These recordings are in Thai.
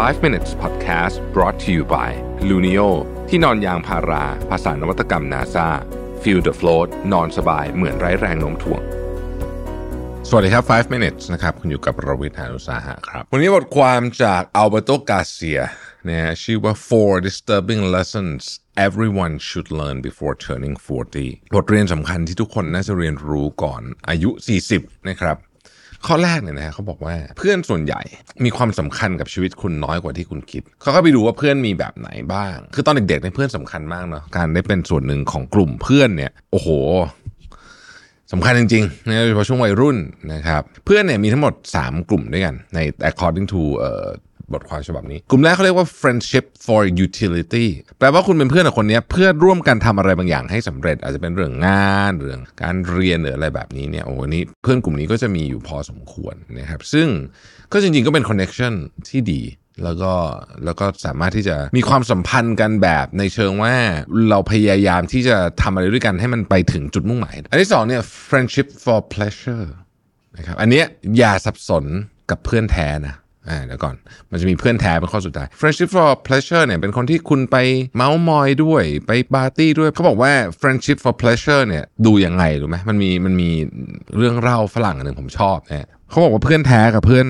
5 minutes podcast brought to you by Luno ที่นอนยางพารา ภาษานวัตกรรม NASA feel the float นอนสบายเหมือนไร้แรงโน้มถ่วง สวัสดีครับ 5 minutes นะครับ คุณอยู่กับรวิทยานุสาหะครับ วันนี้บทความจากอัลเบโตกาเซียนะฮะชื่อว่า four disturbing lessons everyone should learn before turning 40 บทเรียนสำคัญที่ทุกคนน่าจะเรียนรู้ก่อนอายุ 40 นะครับ ข้อแรกเนี่ยนะฮะเขาบอกว่าเพื่อนส่วนใหญ่มีความสำคัญกับชีวิตคุณน้อยกว่าที่คุณคิด เขาก็ไปดูว่าเพื่อนมีแบบไหนบ้าง คือตอนเด็กๆเนี่ยเพื่อนสำคัญมากเนาะการได้เป็นส่วนหนึ่งของกลุ่มเพื่อนเนี่ยโอ้โหสำคัญจริงๆนะโดยเฉพาะช่วงวัยรุ่นนะครับ เพื่อนเนี่ยมีทั้งหมด 3 กลุ่มด้วยกันใน according to เอ่อ บทความฉบับนี้ กลุ่มแรกเขาเรียกว่า friendship for utility แปลว่าคุณเป็นเพื่อนกับคนนี้เพื่อร่วมกันทำอะไรบางอย่างให้สำเร็จ อาจจะเป็นเรื่องงานเรื่องการเรียนหรืออะไรแบบนี้เนี่ยโอ้นี้เพื่อนกลุ่มนี้ก็จะมีอยู่พอสมควรนะครับซึ่งก็จริงๆก็เป็น connection ที่ดีแล้วก็แล้วก็สามารถที่จะมีความสัมพันธ์กันแบบในเชิงว่าเราพยายามที่จะทำอะไรด้วยกันให้มันไปถึงจุดมุ่งหมาย อันที่สองเนี่ย friendship for pleasure นะครับอันเนี้ยอย่าสับสนกับเพื่อนแท้นะ อ่าเดี๋ยวก่อน มันจะมีเพื่อนแท้เป็นข้อสุดท้าย friendship for pleasure เนี่ยเป็นคนที่คุณไปเมาส์มอยด้วยไปปาร์ตี้ด้วยเขาบอกว่า friendship for pleasure เนี่ยดูยังไงรู้ไหมมันมีมันมีเรื่องเล่าฝรั่งอันหนึ่งผมชอบนะเขาบอกว่าเพื่อนแท้กับเพื่อน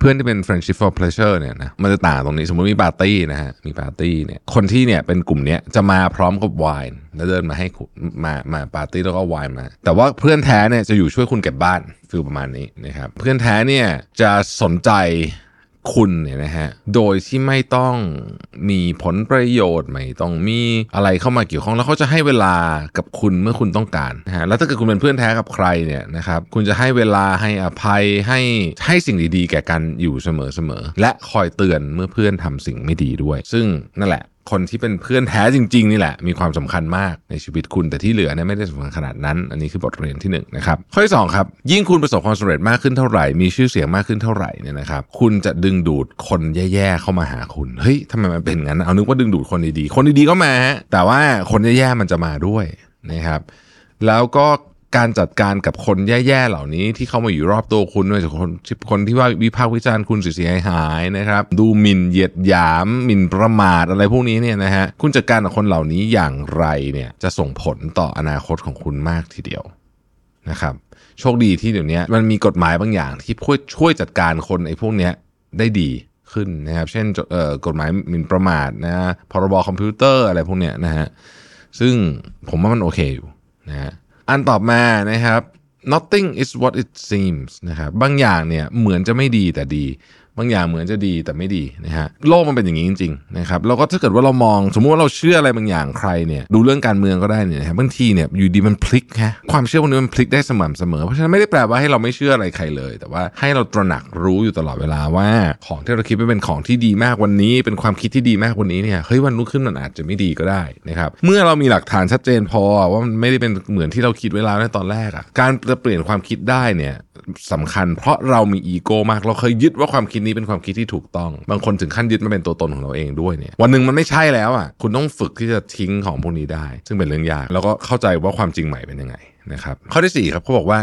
เพื่อนที่เป็น friendship for pleasure เนี่ยนะมันจะต่างตรงนี้สมมติมีปาร์ตี้นะฮะมีปาร์ตี้เนี่ยคนที่เนี่ยเป็นกลุ่มเนี้ยจะมาพร้อมกับไวน์แล้วเดินมาให้มามาปาร์ตี้แล้วก็ไวน์มา แต่ว่าเพื่อนแท้เนี่ยจะอยู่ช่วยคุณเก็บบ้าน feel ประมาณนี้นะครับเพื่อนแท้เนี่ยจะสนใจ คุณเนี่ยนะฮะโดยที่ไม่ต้องมีผลประโยชน์ไม่ต้องมีอะไรเข้ามาเกี่ยวข้องแล้วเขาจะให้เวลากับคุณเมื่อคุณต้องการนะฮะแล้วถ้าเกิดคุณเป็นเพื่อนแท้กับใครเนี่ยนะครับคุณจะให้เวลาให้อภัยให้ให้สิ่งดีๆ แก่กันอยู่เสมอๆและคอยเตือนเมื่อเพื่อนทำสิ่งไม่ดีด้วย ซึ่งนั่นแหละ คนที่เป็นเพื่อนแท้จริง ๆ นี่แหละ มีความสำคัญมากในชีวิตคุณแต่ที่เหลือเนี่ยไม่ได้สำคัญขนาดนั้น อันนี้คือบทเรียนที่1นงนะครับข้อที่2ครับยิ่งคุณประสบความสำเร็จมากขึ้นเท่าไหร่ มีชื่อเสียงมากขึ้นเท่าไหร่เนี่ยนะครับคุณจะดึงดูดคนแย่ๆเข้ามาหาคุณเฮ้ยทำไมมันเป็นงั้นเอานึกว่าดึงดูดคนดีๆคนดีๆก็มาฮะแต่ว่าคนแย่ๆมันจะมาด้วยนะครับแล้วก็ การจัดการกับคนแย่ๆเหล่านี้ที่เข้ามาอยู่รอบตัวคุณไม่ว่าจะคนคนที่ว่าวิพากษ์วิจารณ์คุณเสียหายนะครับ ดูหมิ่นเหยียดหยามหมิ่นประมาทอะไรพวกนี้เนี่ยนะฮะคุณจัดการกับคนเหล่านี้อย่างไรเนี่ยจะส่งผลต่ออนาคตของคุณมากทีเดียวนะครับโชคดีที่เดี๋ยวนี้มันมีกฎหมายบางอย่างที่ช่วยช่วยจัดการคนไอ้พวกเนี้ยได้ดีขึ้นนะครับ เช่นเอ่อกฎหมายหมิ่นประมาทนะพรบคอมพิวเตอร์อะไรพวกเนี้ยนะฮะซึ่งผมว่ามันโอเคอยู่นะฮะ อันต่อมานะครับ nothing is what it seems นะครับบางอย่างเนี่ยเหมือนจะไม่ดีแต่ดี บางอย่างเหมือนจะดีแต่ไม่ดีนะฮะโลกมันเป็นอย่างนี้จริงๆนะครับแล้วก็ถ้าเกิดว่าเรามองสมมุติว่าเราเชื่ออะไรบางอย่างใครเนี่ยดูเรื่องการเมืองก็ได้เนี่ยนะครับบางทีเนี่ยอยู่ดีมันพลิกฮะความเชื่อพวกนี้มันพลิกได้สม่ำเสมอ เพราะฉะนั้นไม่ได้แปลว่าให้เราไม่เชื่ออะไรใครเลย แต่ว่าให้เราตระหนักรู้อยู่ตลอดเวลาว่าของที่เราคิดว่าเป็นของที่ดีมากวันนี้ เป็นความคิดที่ดีมากวันนี้เนี่ยเฮ้ยวันรุ่งขึ้นมันอาจจะไม่ดีก็ได้นะครับเมื่อเรามีหลักฐานชัดเจนพอว่ามันไม่ได้เป็นเหมือนที่เราคิดไว้แล้วในตอนแรกอะการจะเปลี่ยนความคิดได้เนี่ย สำคัญ เพราะเรามีอีโก้มาก เราเคยยึดว่าความคิดนี้เป็นความคิดที่ถูกต้อง บางคนถึงขั้นยึดมาเป็นตัวตนของเราเองด้วยเนี่ยวันหนึ่งมันไม่ใช่แล้วอะคุณต้องฝึกที่จะทิ้งของพวกนี้ได้ ซึ่งเป็นเรื่องยากแล้วก็เข้าใจว่าความจริงใหม่เป็นยังไงนะครับข้อที่สี่ครับเขาบอกว่า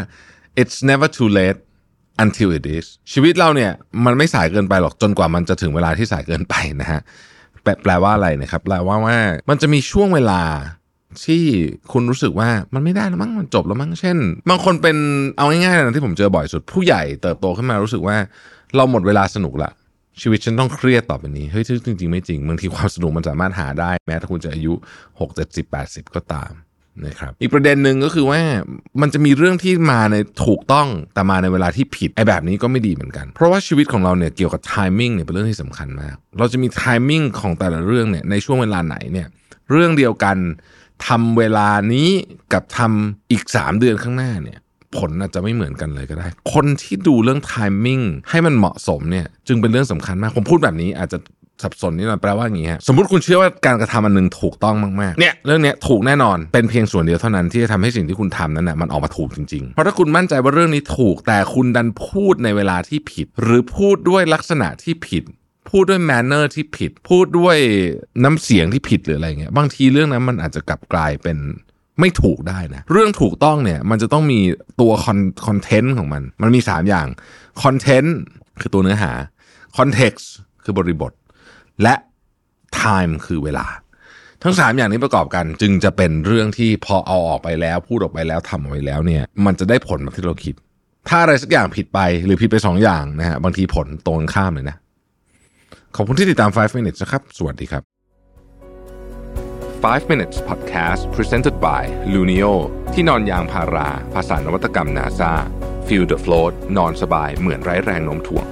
it's never too late until it is ชีวิตเราเนี่ยมันไม่สายเกินไปหรอกจนกว่ามันจะถึงเวลาที่สายเกินไปนะฮะแปลแปลว่าอะไรนะครับแปลว่าว่ามันจะมีช่วงเวลา ที่คุณรู้สึกว่ามันไม่ได้แล้วมั้งมันจบแล้วมั้งเช่นบางคนเป็นเอาง่ายๆนะที่ผมเจอบ่อยสุด ผู้ใหญ่เติบโตขึ้นมารู้สึกว่า เราหมดเวลาสนุกละชีวิตฉันต้องเครียดต่อไปนี้เฮ้ยจริงๆไม่จริงบางทีความสนุกมันสามารถหาได้ แม้ถ้าคุณจะอายุ6 7 0 80 ก็ตามนะครับอีกประเด็นหนึ่งก็คือว่ามันจะมีเรื่องที่มาในถูกต้องแต่มาในเวลาที่ผิดไอ้แบบนี้ก็ไม่ดีเหมือนกัน เพราะว่าชีวิตของเราเนี่ยเกี่ยวกับ timing เนี่ยเป็นเรื่องที่สำคัญมาก เราจะมี timing ของแต่ละเรื่องเนี่ยในช่วงเวลาไหนเนี่ยเรื่องเดียวกัน ทำเวลานี้กับทำอีก 3 เดือนข้างหน้าเนี่ยผลอาจจะไม่เหมือนกันเลยก็ได้ คนที่ดูเรื่อง timing ให้มันเหมาะสมเนี่ยจึงเป็นเรื่องสำคัญมาก ผมพูดแบบนี้อาจจะสับสนนิดหน่อยแปลว่าอย่างนี้ฮะสมมติคุณเชื่อว่าการกระทำอันหนึ่งถูกต้องมากๆเนี่ยเรื่องเนี้ยถูกแน่นอนเป็นเพียงส่วนเดียวเท่านั้นที่จะทำให้สิ่งที่คุณทำนั้นนะมันออกมาถูกจริงๆ เพราะถ้าคุณมั่นใจว่าเรื่องนี้ถูกแต่คุณดันพูดในเวลาที่ผิด หรือพูดด้วยลักษณะที่ผิด พูดด้วย manner ที่ผิด พูดด้วยน้ำเสียงที่ผิดหรืออะไรเงี้ยบางทีเรื่องนั้นมันอาจจะกลับกลายเป็นไม่ถูกได้นะเรื่องถูกต้องเนี่ยมันจะต้องมีตัว content ของมัน มันมี 3 อย่าง content คือตัวเนื้อหา contextคือบริบท และ time คือเวลา ทั้งสามอย่างนี้ประกอบกันจึงจะเป็นเรื่องที่พอเอาออกไปแล้ว พูดออกไปแล้วทำออกไปแล้วเนี่ยมันจะได้ผลแบบที่เราคิดถ้าอะไรสักอย่างผิดไปหรือผิดไปสองอย่างนะฮะบางทีผลตรงข้ามเลยนะ ขอบคุณที่ติดตาม 5 minutes นะครับ สวัสดีครับ 5 minutes podcast presented by Luno ที่นอนยางพารา ภาษานวัตกรรม NASA feel the float นอนสบายเหมือนไร้แรงโน้มถ่วง